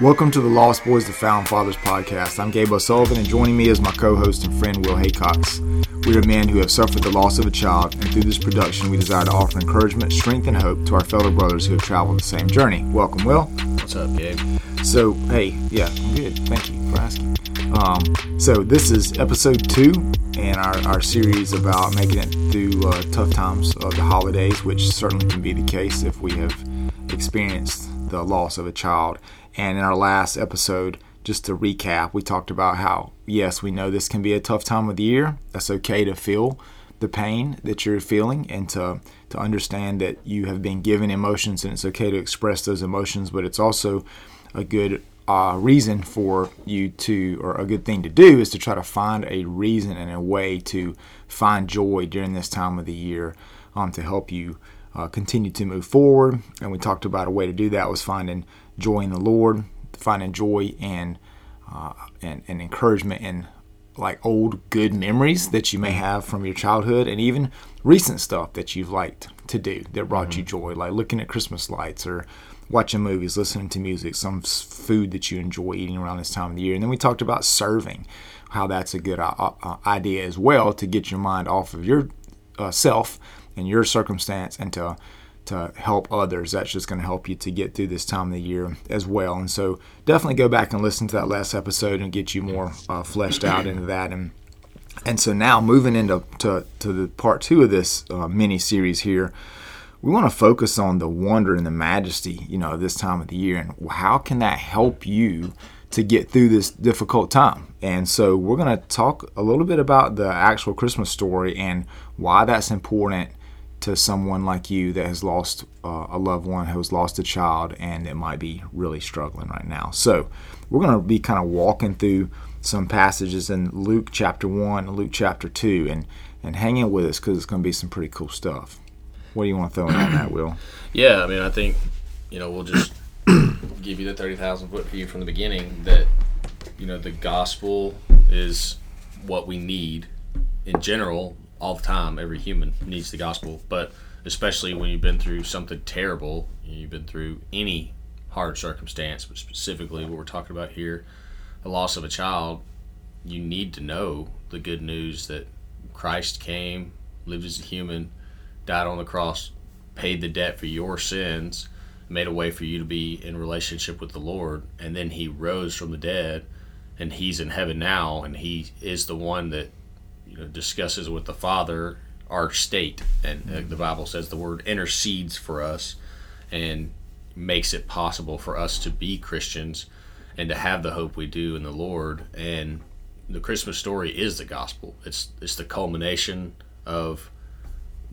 Welcome to the Lost Boys to Found Fathers podcast. I'm Gabe O'Sullivan, and joining me is my co host and friend Will Haycox. We are men who have suffered the loss of a child, and through this production, we desire to offer encouragement, strength, and hope to our fellow brothers who have traveled the same journey. Welcome, Will. What's up, Gabe? So, hey, yeah, good. Thank you for asking. Um, so, this is episode two in our, our series about making it through uh, tough times of the holidays, which certainly can be the case if we have experienced the loss of a child. And in our last episode, just to recap, we talked about how, yes, we know this can be a tough time of the year. That's okay to feel the pain that you're feeling and to, to understand that you have been given emotions and it's okay to express those emotions, but it's also a good uh, reason for you to, or a good thing to do, is to try to find a reason and a way to find joy during this time of the year um, to help you uh, continue to move forward. And we talked about a way to do that was finding joy in the Lord, finding joy and uh, and, and encouragement in like old good memories that you may have from your childhood, and even recent stuff that you've liked to do that brought mm-hmm. you joy, like looking at Christmas lights or watching movies, listening to music, some food that you enjoy eating around this time of the year. And then we talked about serving, how that's a good uh, uh, idea as well to get your mind off of your uh, self and your circumstance and to to help others. That's just going to help you to get through this time of the year as well. And so definitely go back and listen to that last episode and get you more uh, fleshed out into that. And and so now moving into to, to the part two of this uh, mini series here, we want to focus on the wonder and the majesty, you know, this time of the year, and how can that help you to get through this difficult time. And so we're going to talk a little bit about the actual Christmas story and why that's important to someone like you that has lost uh, a loved one, who has lost a child, and it might be really struggling right now. So, we're going to be kind of walking through some passages in Luke chapter 1 Luke chapter 2 and, and hanging with us because it's going to be some pretty cool stuff. What do you want to throw in on that, Will? Yeah, I mean, I think, you know, we'll just give you the 30,000 foot view from the beginning that, you know, the gospel is what we need in general all the time. Every human needs the gospel, but especially when you've been through something terrible, you've been through any hard circumstance, but specifically what we're talking about here, the loss of a child, you need to know the good news that Christ came, lived as a human, died on the cross, paid the debt for your sins, made a way for you to be in relationship with the Lord, and then he rose from the dead and he's in heaven now and he is the one that you know discusses with the Father our state, and uh, the Bible says the word intercedes for us, and makes it possible for us to be Christians and to have the hope we do in the Lord. And the Christmas story is the gospel. It's it's the culmination of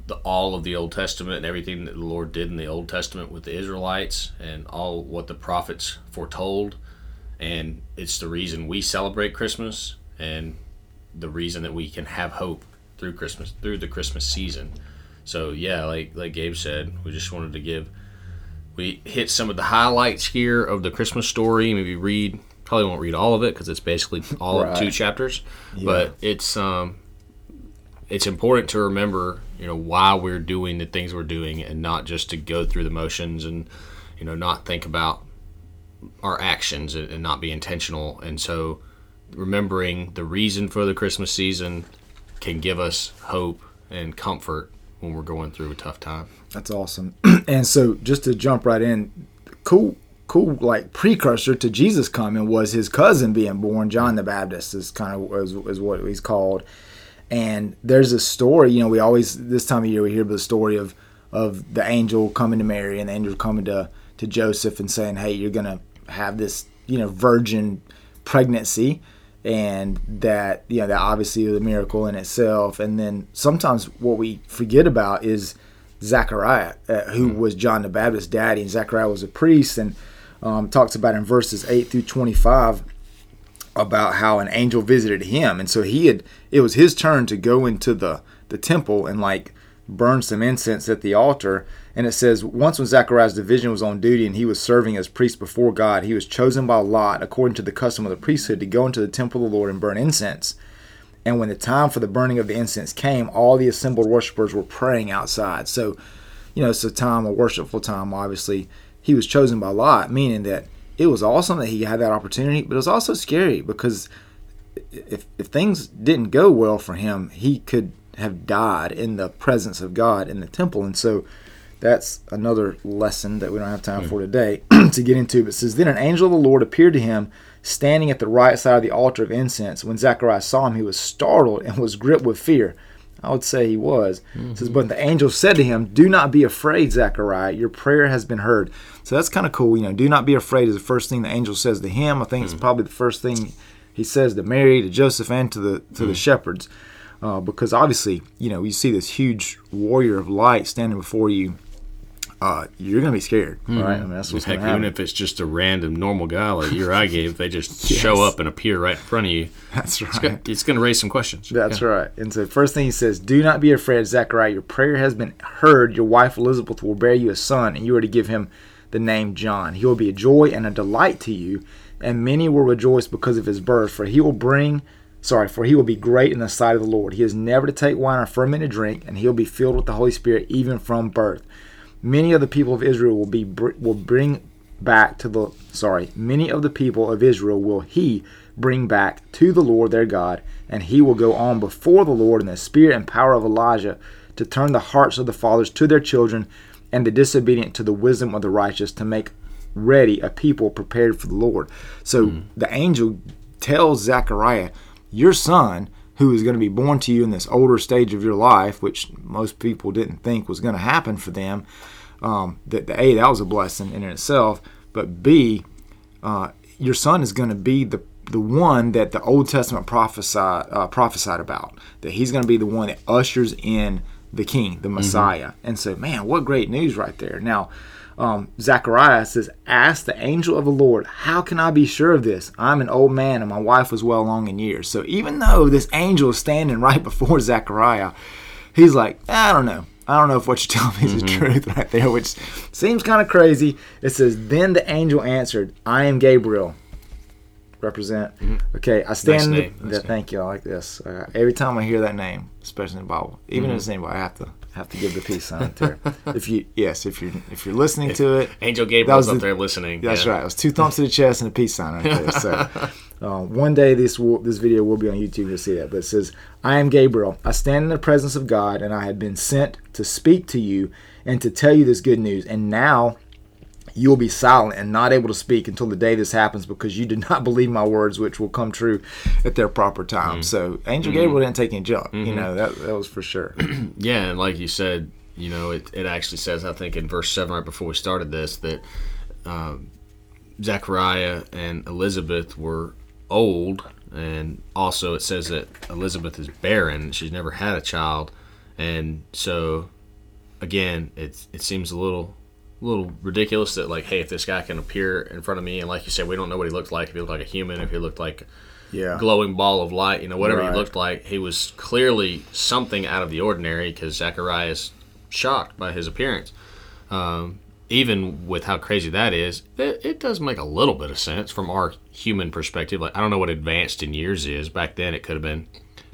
the, all of the Old Testament and everything that the Lord did in the Old Testament with the Israelites and all what the prophets foretold. And it's the reason we celebrate Christmas. And the reason that we can have hope through Christmas through the Christmas season. So yeah, like like Gabe said, we just wanted to give we hit some of the highlights here of the Christmas story. Maybe read probably won't read all of it because it's basically all right. of two chapters. Yeah. But it's um it's important to remember you know why we're doing the things we're doing and not just to go through the motions and you know not think about our actions and not be intentional and so remembering the reason for the Christmas season can give us hope and comfort when we're going through a tough time. That's awesome. and so just to jump right in, cool cool like precursor to Jesus coming was his cousin being born, John the Baptist is kind of is, is what he's called. And there's a story, you know, we always this time of year we hear the story of of the angel coming to Mary and the angel coming to to Joseph and saying, "Hey, you're going to have this, you know, virgin pregnancy." And that you know that obviously is a miracle in itself. And then sometimes what we forget about is Zechariah, uh, who mm-hmm. was John the Baptist's daddy, and Zechariah was a priest, and um, talks about in verses eight through twenty five about how an angel visited him, and so he had it was his turn to go into the the temple and like burn some incense at the altar and it says, Once when Zechariah's division was on duty and he was serving as priest before God, he was chosen by Lot, according to the custom of the priesthood, to go into the temple of the Lord and burn incense. And when the time for the burning of the incense came, all the assembled worshippers were praying outside. So, you know, it's a time, a worshipful time, obviously. He was chosen by Lot, meaning that it was awesome that he had that opportunity, but it was also scary because if if things didn't go well for him, he could have died in the presence of God in the temple, and so that's another lesson that we don't have time hmm. for today to get into. But it says, Then an angel of the Lord appeared to him, standing at the right side of the altar of incense. When Zacharias saw him, he was startled and was gripped with fear. I would say he was. It says, mm-hmm. But the angel said to him, Do not be afraid, Zechariah. Your prayer has been heard. So that's kind of cool. You know, do not be afraid is the first thing the angel says to him. I think it's hmm. probably the first thing he says to Mary, to Joseph, and to the to the hmm. shepherds. Uh, because obviously, you know, you see this huge warrior of light standing before you. Uh, you're gonna be scared, right? I mean, that's what's Heck, gonna even if it's just a random normal guy like your I gave, they just show up and appear right in front of you. That's It's, right. it's going to raise some questions. That's right. And so, first thing he says, Do not be afraid, Zechariah. Your prayer has been heard. Your wife Elizabeth will bear you a son, and you are to give him the name John. He will be a joy and a delight to you, and many will rejoice because of his birth. For he will bring, sorry, for he will be great in the sight of the Lord. He is never to take wine or fermented drink, and he will be filled with the Holy Spirit even from birth. Many of the people of Israel will be will bring back to the sorry. Many of the people of Israel will he bring back to the Lord their God, and he will go on before the Lord in the spirit and power of Elijah to turn the hearts of the fathers to their children, and the disobedient to the wisdom of the righteous, to make ready a people prepared for the Lord. So hmm. the angel tells Zechariah, Your son, who is going to be born to you in this older stage of your life, which most people didn't think was going to happen for them, um, that the A, that was a blessing in itself, but B, uh, your son is going to be the the one that the Old Testament prophesied uh, prophesied about. That he's going to be the one that ushers in the King, the Messiah. And so, man, what great news right there. Now, um, Zechariah says, "Ask the angel of the Lord, how can I be sure of this? I'm an old man, and my wife was well along in years." So, even though this angel is standing right before Zechariah, he's like, "I don't know." I don't know if what you're telling me is the truth right there, which seems kind of crazy. It says, Then the angel answered, I am Gabriel. Represent. Okay, I stand. in the- nice yeah, name. thank you. I like this. Uh, every time I hear that name, especially in the Bible, even if it's anybody, I have to have to give the peace sign to her. if you, yes, if you're if you're listening to it, Angel Gabriel's was up the- there listening. that's yeah. right. It was two thumps to the chest and a peace sign right there. So uh, one day this will, this video will be on YouTube. You'll see that. But it says, "I am Gabriel. I stand in the presence of God, and I have been sent to speak to you and to tell you this good news. And now." You will be silent and not able to speak until the day this happens because you did not believe my words, which will come true at their proper time. Mm. So, Angel Gabriel mm-hmm. didn't take any junk. You mm-hmm. know, that, that was for sure. Yeah, and like you said, you know, it, it actually says, I think in verse 7, right before we started this, that um, Zechariah and Elizabeth were old. And also it says that Elizabeth is barren. She's never had a child. And so, again, it, it seems a little little ridiculous that, like, hey, if this guy can appear in front of me, and like you said, we don't know what he looked like, if he looked like a human, if he looked like Yeah. glowing ball of light, you know, whatever Right. he looked like, he was clearly something out of the ordinary because Zechariah is shocked by his appearance. Um, even with how crazy that is, it, it does make a little bit of sense from our human perspective. Like, I don't know what advanced in years is. Back then, it could have been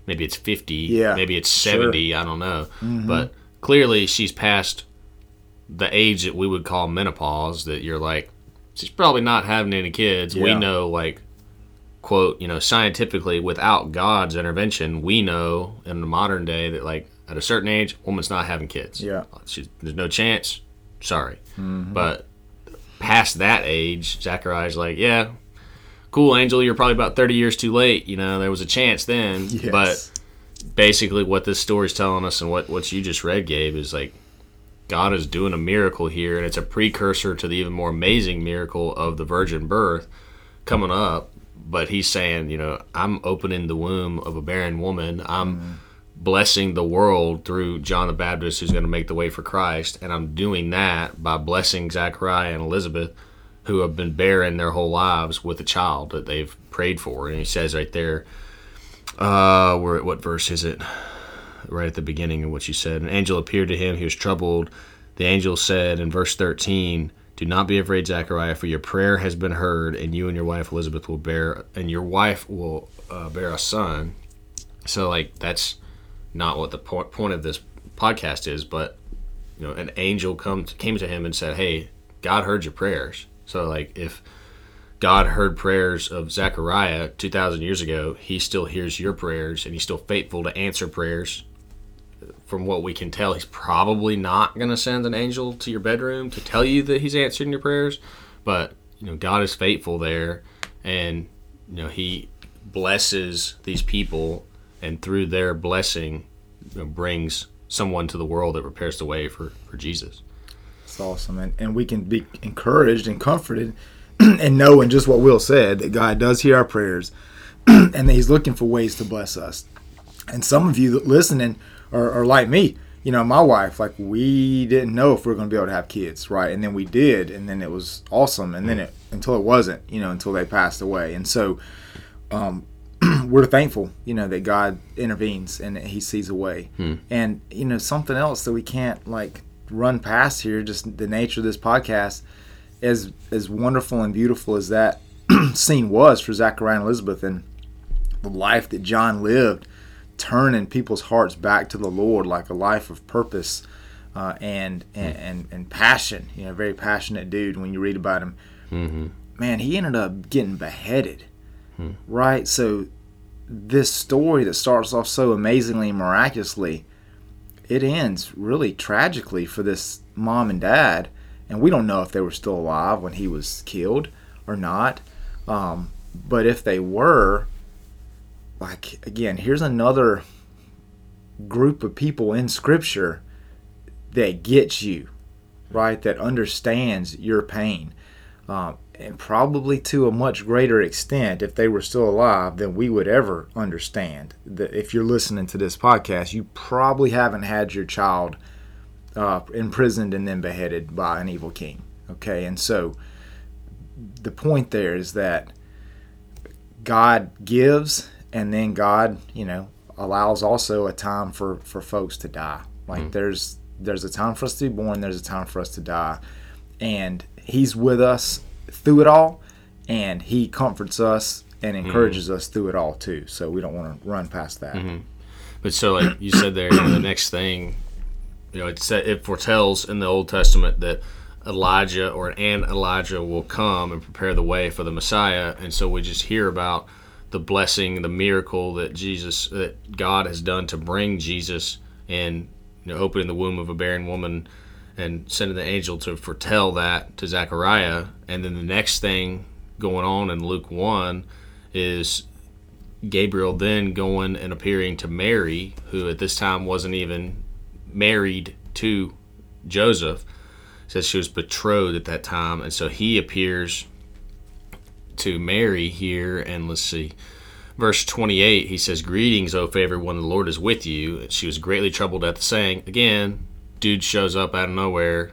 maybe it's 50, Yeah, maybe it's sure. Mm-hmm. 70, I don't know. But clearly, she's past the age that we would call menopause, that you're like, she's probably not having any kids. We know, like, quote, you know, scientifically, without God's intervention, we know in the modern day that, like, at a certain age, woman's not having kids. Yeah. She's, there's no chance. Sorry. Mm-hmm. But past that age, Zachariah's like, yeah, cool, Angel, you're probably about 30 years too late. You know, there was a chance then. Yes. But basically, what this story's telling us and what, what you just read, Gabe, is like, God is doing a miracle here, and it's a precursor to the even more amazing miracle of the virgin birth coming up. But he's saying, you know, I'm opening the womb of a barren woman. I'm blessing the world through John the Baptist, who's going to make the way for Christ. And I'm doing that by blessing Zachariah and Elizabeth, who have been barren their whole lives with a child that they've prayed for. And he says right there, uh, where what verse is it? Right at the beginning of what you said. An angel appeared to him. He was troubled. The angel said in verse 13, Do not be afraid, Zechariah, for your prayer has been heard, and you and your wife Elizabeth will bear, and your wife will uh, bear a son. So, like, that's not what the po- point of this podcast is, but you know, an angel come came to him and said, "Hey, God heard your prayers." So, like, if God heard prayers of Zechariah 2,000 years ago, he still hears your prayers and he's still faithful to answer prayers. From what we can tell, he's probably not going to send an angel to your bedroom to tell you that he's answering your prayers, but you know God is faithful there and you know he blesses these people and through their blessing you know, brings someone to the world that prepares the way for, for Jesus. It's awesome. And, and we can be encouraged and comforted and knowing just what Will said that God does hear our prayers and that He's looking for ways to bless us. And some of you that listening are, are like me. You know, my wife, like, we didn't know if we were going to be able to have kids, right? And then we did, and then it was awesome. And then it, until it wasn't, you know, until they passed away. And so, um, we're thankful, you know, that God intervenes and He sees a way. Hmm. And you know, something else that we can't like run past here, just the nature of this podcast, as as wonderful and beautiful as that scene was for Zachariah and Elizabeth, and the life that John lived, turning people's hearts back to the Lord, like a life of purpose uh, and, and, and and passion. You know, very passionate dude. When you read about him, mm-hmm. man, he ended up getting beheaded Hmm. Right? So, this story that starts off so amazingly and miraculously, it ends really tragically for this mom and dad. And we don't know if they were still alive when he was killed or not. Um, but if they were, like, again, here's another group of people in Scripture that gets you, right? That understands your pain. Um, and probably to a much greater extent if they were still alive than we would ever understand. That if you're listening to this podcast, you probably haven't had your child uh, imprisoned and then beheaded by an evil king. Okay, and so the point there is that God gives, and then God, you know, allows also a time for for folks to die. Like mm. there's there's a time for us to be born, there's a time for us to die, and He's with us through it all, and He comforts us and encourages mm-hmm. us through it all too. So we don't want to run past that. Mm-hmm. But so, like you said there, you know, the next thing, you know, it said it foretells in the Old Testament that Elijah or an Elijah will come and prepare the way for the Messiah, and so we just hear about the blessing, the miracle that Jesus, that God has done to bring Jesus and you know, opening the womb of a barren woman and sending the angel to foretell that to Zechariah. And then the next thing going on in Luke 1 is Gabriel then going and appearing to Mary, who at this time wasn't even married to Joseph. Says she was betrothed at that time. And so he appears to Mary here. And let's see. Verse 28, he says, Greetings, O favored one, the Lord is with you. She was greatly troubled at the saying. Again, dude shows up out of nowhere,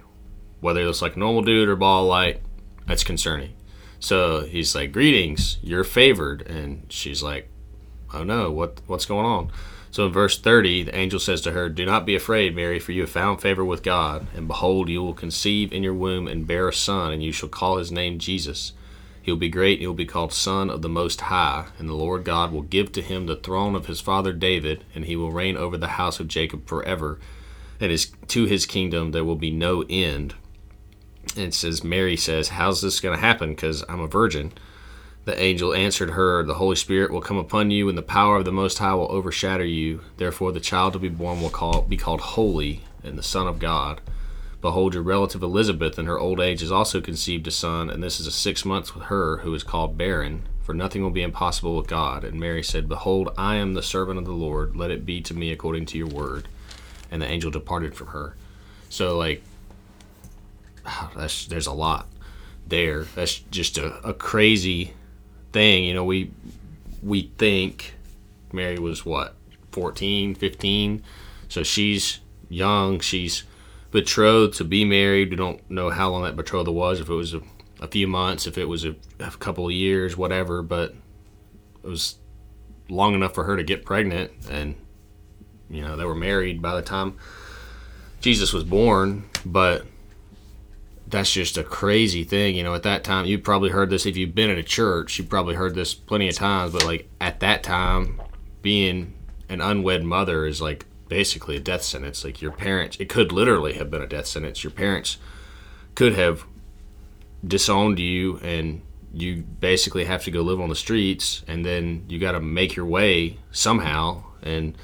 whether it's like a normal dude or ball light, that's concerning. So he's like, "Greetings, you're favored," and she's like, "Oh no, what what's going on?" So in verse 30, the angel says to her, Do not be afraid, Mary, for you have found favor with God. And behold, you will conceive in your womb and bear a son, and you shall call his name Jesus. He will be great, and he will be called Son of the Most High. And the Lord God will give to him the throne of his father David, and he will reign over the house of Jacob forever and his to his kingdom there will be no end. And it says Mary says, "How's this going to happen? Because I'm a virgin." The angel answered her, The Holy Spirit will come upon you, and the power of the Most High will overshadow you. Therefore, the child to be born will call, be called Holy, and the Son of God. Behold, your relative Elizabeth in her old age has also conceived a son, and this is a six months with her who is called barren, for nothing will be impossible with God. And Mary said, Behold, I am the servant of the Lord. Let it be to me according to your word and the angel departed from her. So like ah, that's there's a lot there. That's just a, a crazy thing. You know, we we think Mary was what 14, 15. So she's young. She's betrothed to be married. We don't know how long that betrothal was. If it was a, a few months, if it was a, a couple of years, whatever. But it was long enough for her to get pregnant and you know, they were married by the time Jesus was born, but that's just a crazy thing. You know, at that time, you probably heard this if you've been in a church, you probably heard this plenty of times, but like at that time, being an unwed mother is like basically a death sentence. Like your parents, it could literally have been a death sentence. Your parents could have disowned you and you basically have to go live on the streets and then you got to make your way somehow and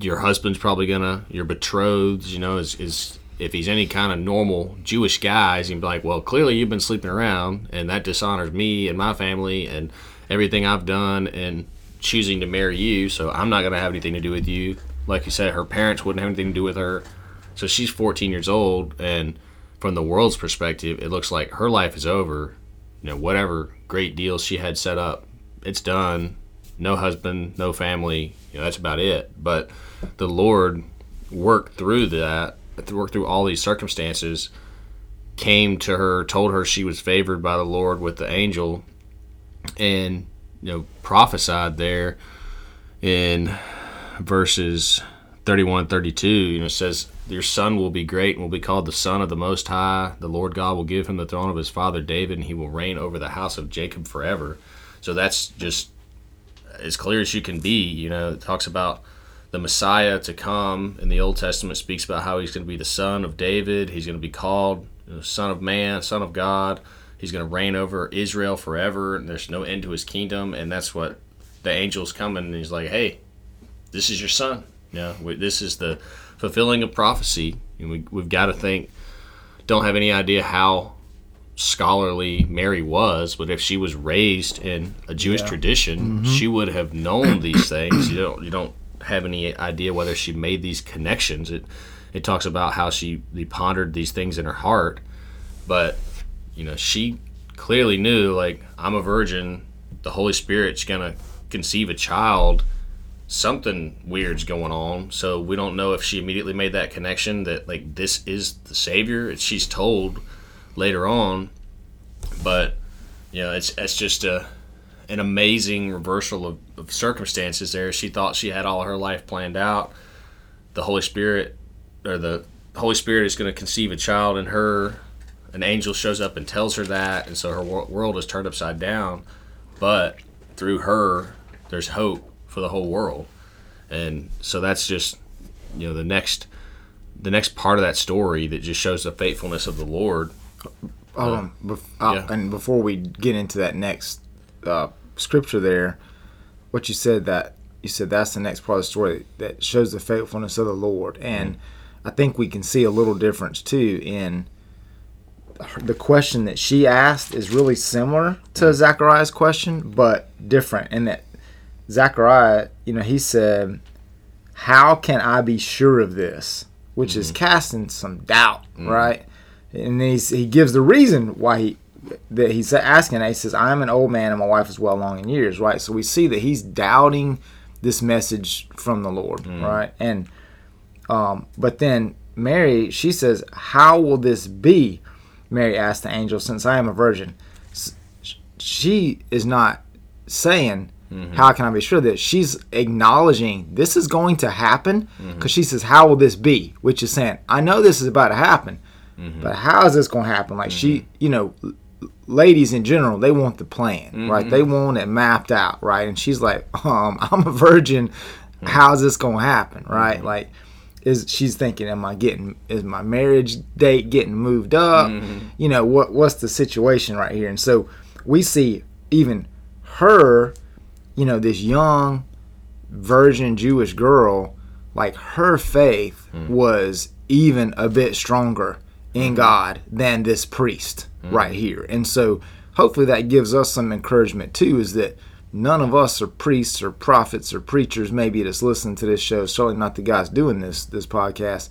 your husband's probably gonna your betrothed you know is, is if he's any kind of normal jewish guy he's gonna be like well clearly you've been sleeping around and that dishonors me and my family and everything i've done and choosing to marry you so i'm not gonna have anything to do with you like you said her parents wouldn't have anything to do with her. So she's 14 years old and from the world's perspective it looks like her life is over. You know whatever great deals she had set up it's done. No husband no family you know that's about it. But the lord worked through that worked through all these circumstances came to her told her she was favored by the lord with the angel and you know prophesied there in verses 31 32 you know says your son will be great and will be called the son of the most high. The lord god will give him the throne of his father david and he will reign over the house of jacob forever. So that's just as clear as you can be you know. It talks about the messiah to come in the old testament speaks about how he's going to be the son of david. He's going to be called you know, son of man son of god. He's going to reign over israel forever and there's no end to his kingdom. And that's what the angel's coming and he's like hey this is your son you know, this is the fulfilling of prophecy. And we, we've got to think, don't have any idea how scholarly Mary was, but if she was raised in a Jewish yeah. tradition, mm-hmm. she would have known these things. You don't you don't have any idea whether she made these connections. It it talks about how she pondered these things in her heart, but you know she clearly knew like I'm a virgin. The Holy Spirit's gonna conceive a child something weird's going on. So we don't know if she immediately made that connection that like this is the savior. She's told later on, but you know it's it's just a an amazing reversal of, of circumstances there. She thought she had all her life planned out. The Holy Spirit or the Holy Spirit is going to conceive a child in her. An angel shows up and tells her that, and so her world is turned upside down. But through her, there's hope for the whole world. And so that's just you know the next the next part of that story that just shows the faithfulness of the Lord. Um, uh, uh, yeah. and before we get into that next uh, scripture there, what you said that you said that's the next part of the story that shows the faithfulness of the Lord, and mm-hmm. I think we can see a little difference too in the question that she asked is really similar to Zachariah's question, but different in that Zechariah, you know, he said, How can I be sure of this? Which mm-hmm. is casting some doubt, mm-hmm. right? And he's, he gives the reason why he that he's asking. He says, I'm an old man and my wife is well along in years, right? So we see that he's doubting this message from the Lord, mm-hmm. right? And um, but then Mary, she says, How will this be? Mary asked the angel, Since I am a virgin. She is not saying, Mm-hmm. How can I be sure that she's acknowledging this is going to happen? Because mm-hmm. she says, "How will this be?" Which is saying, "I know this is about to happen, mm-hmm. but how is this going to happen?" Like she, mm-hmm. you know, ladies in general, they want the plan, right? Mm-hmm. They want it mapped out, right? And she's like, "Um, I'm a virgin. Mm-hmm. How's this going to happen?" Right? Like, is she's thinking, "Am I getting? Is my marriage date getting moved up? You know, what what's the situation right here?" And so we see even her you know, this young virgin Jewish girl, like her faith mm. was even a bit stronger in mm-hmm. God than this priest mm. right here. And so hopefully that gives us some encouragement too, is that none of us are priests or prophets or preachers, maybe that's listening to this show, certainly not the guys doing this this podcast,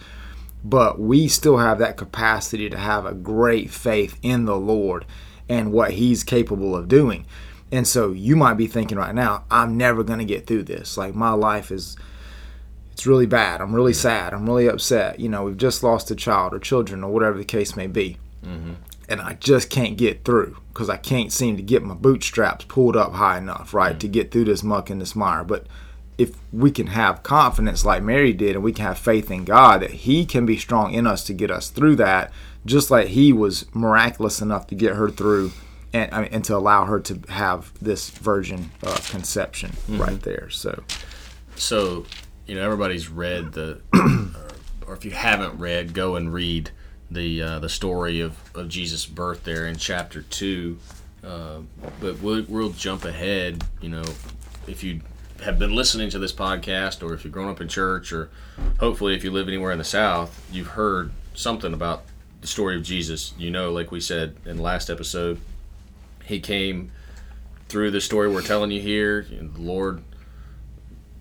but we still have that capacity to have a great faith in the Lord and what he's capable of doing. And so you might be thinking right now, I'm never going to get through this. Like my life is it's really bad. I'm really sad. I'm really upset. You know, we've just lost a child or children or whatever the case may be. Mm-hmm. And I just can't get through because I can't seem to get my bootstraps pulled up high enough, right, mm-hmm. to get through this muck and this mire. But if we can have confidence like Mary did and we can have faith in God that He can be strong in us to get us through that, just like He was miraculous enough to get her through and, I mean, and to allow her to have this virgin uh, conception mm-hmm. right there. So, so you know, everybody's read the, or if you haven't read, go and read the uh, the story of, of Jesus' birth there in chapter two Uh, but we'll, we'll jump ahead. You know, if you have been listening to this podcast, or if you've grown up in church, or hopefully if you live anywhere in the South, you've heard something about the story of Jesus. You know, like we said in the last episode, he came through the story we're telling you here. The Lord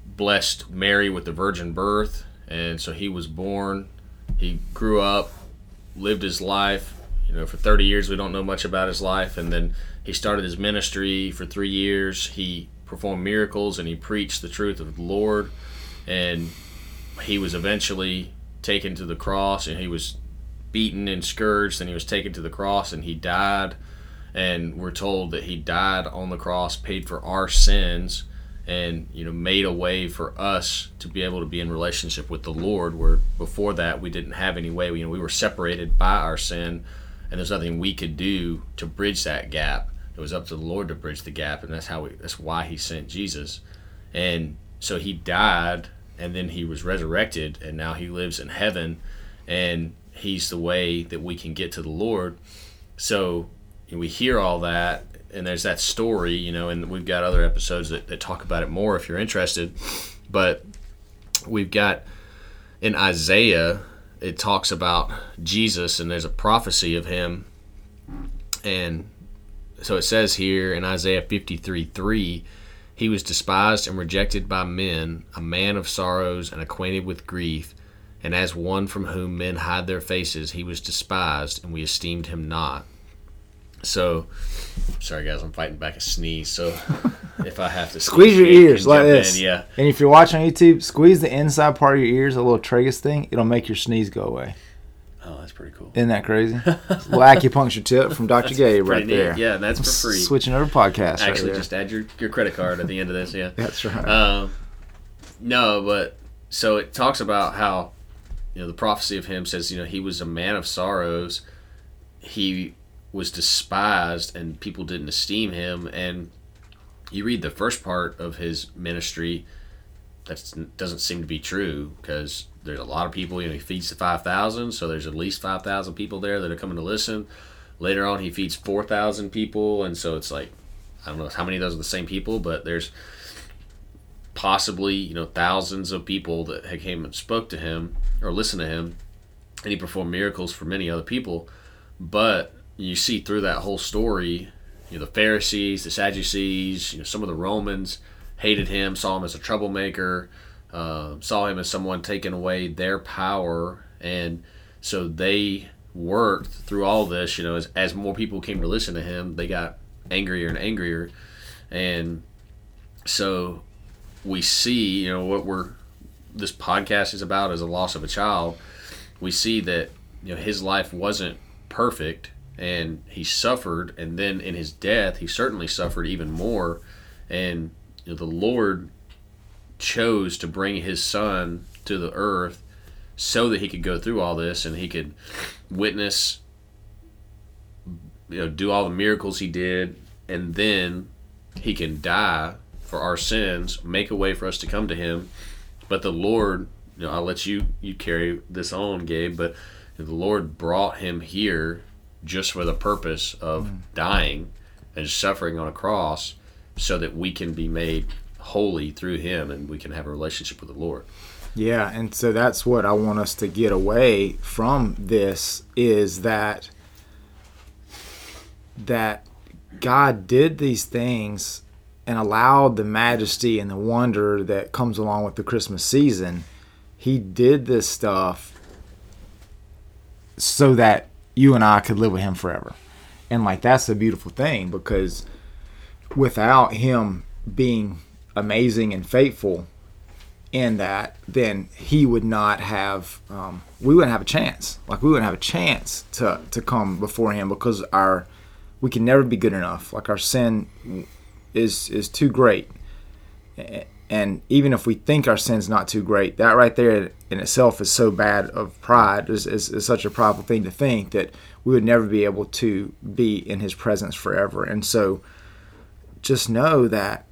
blessed Mary with the virgin birth, and so he was born. He grew up, lived his life. You know, for 30 years we don't know much about his life, and then he started his ministry for three years. He performed miracles and he preached the truth of the Lord, and he was eventually taken to the cross, and he was beaten and scourged, and he was taken to the cross, and he died. And we're told that he died on the cross, paid for our sins and you know made a way for us to be able to be in relationship with the Lord where before that we didn't have any way you know we were separated by our sin and there's nothing we could do to bridge that gap. It was up to the Lord to bridge the gap and that's how we that's why he sent Jesus. And so he died and then he was resurrected and now he lives in heaven and he's the way that we can get to the Lord. So we hear all that and there's that story, you know, and we've got other episodes that, that talk about it more if you're interested. But we've got in Isaiah, it talks about Jesus, and there's a prophecy of him. And so it says here in Isaiah 53 3, he was despised and rejected by men, a man of sorrows and acquainted with grief. And as one from whom men hide their faces, he was despised, and we esteemed him not. So, sorry guys, I'm fighting back a sneeze. So, if I have to squeeze your ears like this, in, yeah. And if you're watching YouTube, squeeze the inside part of your ears, a little tragus thing. It'll make your sneeze go away. Oh, that's pretty cool. Isn't that crazy? little acupuncture tip from Dr. Gabe right neat. there. Yeah, that's for free. Switching over podcast. Actually, right just add your, your credit card at the end of this. Yeah, that's right. Um, no, but so it talks about how you know the prophecy of him says you know he was a man of sorrows. He was despised and people didn't esteem him. And you read the first part of his ministry, that doesn't seem to be true because there's a lot of people. You know, he feeds the five thousand, so there's at least five thousand people there that are coming to listen. Later on, he feeds four thousand people, and so it's like I don't know how many of those are the same people, but there's possibly you know thousands of people that came and spoke to him or listened to him, and he performed miracles for many other people. But you see through that whole story, you know, the Pharisees, the Sadducees, you know, some of the Romans hated him, saw him as a troublemaker, uh, saw him as someone taking away their power, and so they worked through all this. You know, as, as more people came to listen to him, they got angrier and angrier, and so we see, you know, what we're this podcast is about is a loss of a child. We see that you know his life wasn't perfect and he suffered and then in his death he certainly suffered even more. And you know, the lord chose to bring his son to the earth so that he could go through all this and he could witness you know do all the miracles he did and then he can die for our sins make a way for us to come to him. But the lord you know i'll let you you carry this on gabe but the lord brought him here just for the purpose of mm. dying and suffering on a cross so that we can be made holy through him and we can have a relationship with the Lord. Yeah, and so that's what I want us to get away from this is that that God did these things and allowed the majesty and the wonder that comes along with the Christmas season. He did this stuff so that you and I could live with him forever. And like that's a beautiful thing because without him being amazing and faithful in that, then he would not have um, we wouldn't have a chance. Like we wouldn't have a chance to to come before him because our we can never be good enough. Like our sin is is too great. And even if we think our sin's not too great, that right there in itself is so bad of pride, is, is, is such a prideful thing to think that we would never be able to be in his presence forever. And so just know that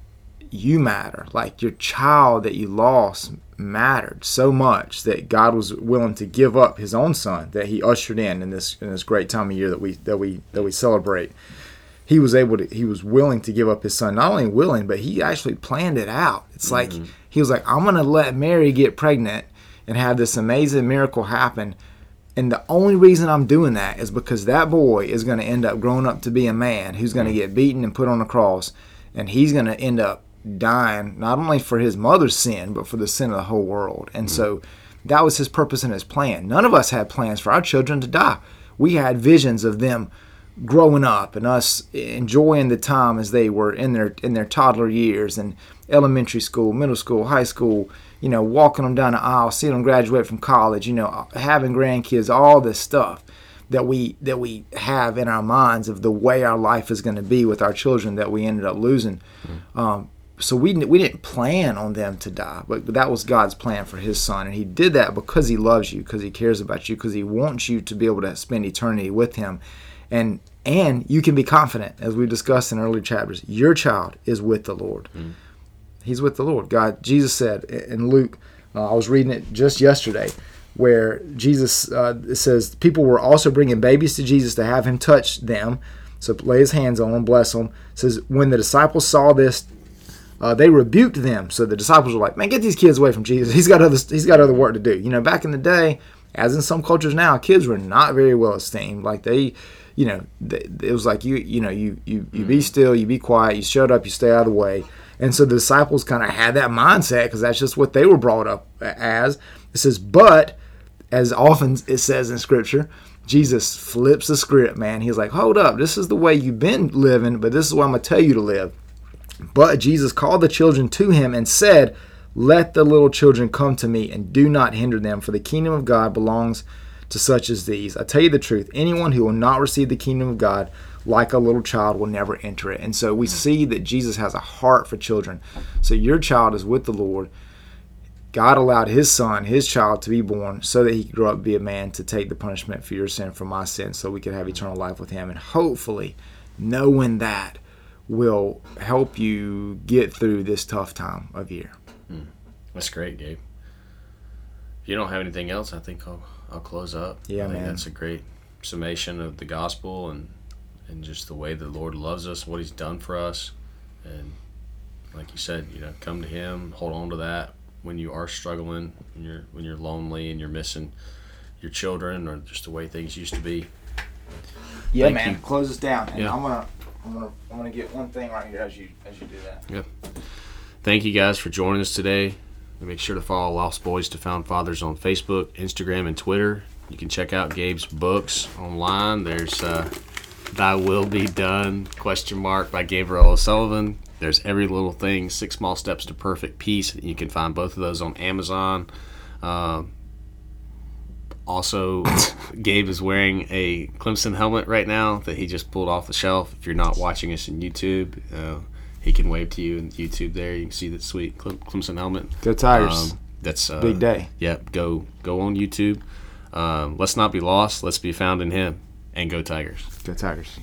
you matter. Like your child that you lost mattered so much that God was willing to give up his own son that he ushered in in this in this great time of year that we that we that we celebrate he was able to he was willing to give up his son. Not only willing but he actually planned it out. It's like mm-hmm. he was like i'm gonna let mary get pregnant and have this amazing miracle happen. And the only reason i'm doing that is because that boy is going to end up growing up to be a man who's going to mm-hmm. get beaten and put on a cross and he's going to end up dying not only for his mother's sin but for the sin of the whole world. And mm-hmm. so that was his purpose and his plan. None of us had plans for our children to die. We had visions of them growing up and us enjoying the time as they were in their in their toddler years and elementary school, middle school, high school, you know, walking them down the aisle, seeing them graduate from college, you know, having grandkids, all this stuff that we that we have in our minds of the way our life is going to be with our children that we ended up losing. Um, so we we didn't plan on them to die, but that was God's plan for His Son, and He did that because He loves you, because He cares about you, because He wants you to be able to spend eternity with Him, and and you can be confident, as we discussed in earlier chapters, your child is with the Lord. He's with the Lord. God, Jesus said in Luke, uh, I was reading it just yesterday, where Jesus uh, says people were also bringing babies to Jesus to have him touch them, so lay his hands on them, bless them. It says when the disciples saw this, uh, they rebuked them. So the disciples were like, "Man, get these kids away from Jesus. He's got other he's got other work to do." You know, back in the day, as in some cultures now, kids were not very well esteemed. Like they, you know, they, it was like you you know you you you be mm-hmm. still, you be quiet, you shut up, you stay out of the way. And so the disciples kind of had that mindset because that's just what they were brought up as. It says, but as often it says in scripture, Jesus flips the script, man. He's like, hold up, this is the way you've been living, but this is what I'm going to tell you to live. But Jesus called the children to him and said, Let the little children come to me, and do not hinder them, for the kingdom of God belongs to such as these. I tell you the truth, anyone who will not receive the kingdom of God like a little child will never enter it. And so we mm. see that Jesus has a heart for children. So your child is with the Lord. God allowed his son, his child, to be born so that he could grow up and be a man to take the punishment for your sin, for my sin, so we could have mm. eternal life with him. And hopefully, knowing that will help you get through this tough time of year. Mm. That's great, Gabe. If you don't have anything else, I think I'll I'll close up. Yeah, man. That's a great summation of the gospel and and just the way the Lord loves us, what He's done for us, and like you said, you know, come to Him, hold on to that when you are struggling, when you're when you're lonely and you're missing your children or just the way things used to be. Yeah, Thank man. you. Close us down, and Yeah. I'm gonna, I'm gonna, I'm gonna get one thing right here as you, as you do that. Yep. Thank you guys for joining us today. Make sure to follow Lost Boys to Found Fathers on Facebook, Instagram, and Twitter. You can check out Gabe's books online. There's uh, "Thy Will Be Done?" question mark by Gabriel O'Sullivan. There's "Every Little Thing: Six Small Steps to Perfect Peace." You can find both of those on Amazon. Um also, Gabe is wearing a Clemson helmet right now that he just pulled off the shelf. If you're not watching us in YouTube, uh, he can wave to you in YouTube. There, you can see that sweet Clemson helmet. Go Tigers! Um, that's uh, Big day. Yep. Go go on YouTube. Um, let's not be lost. Let's be found in Him, and go Tigers. Go Tigers!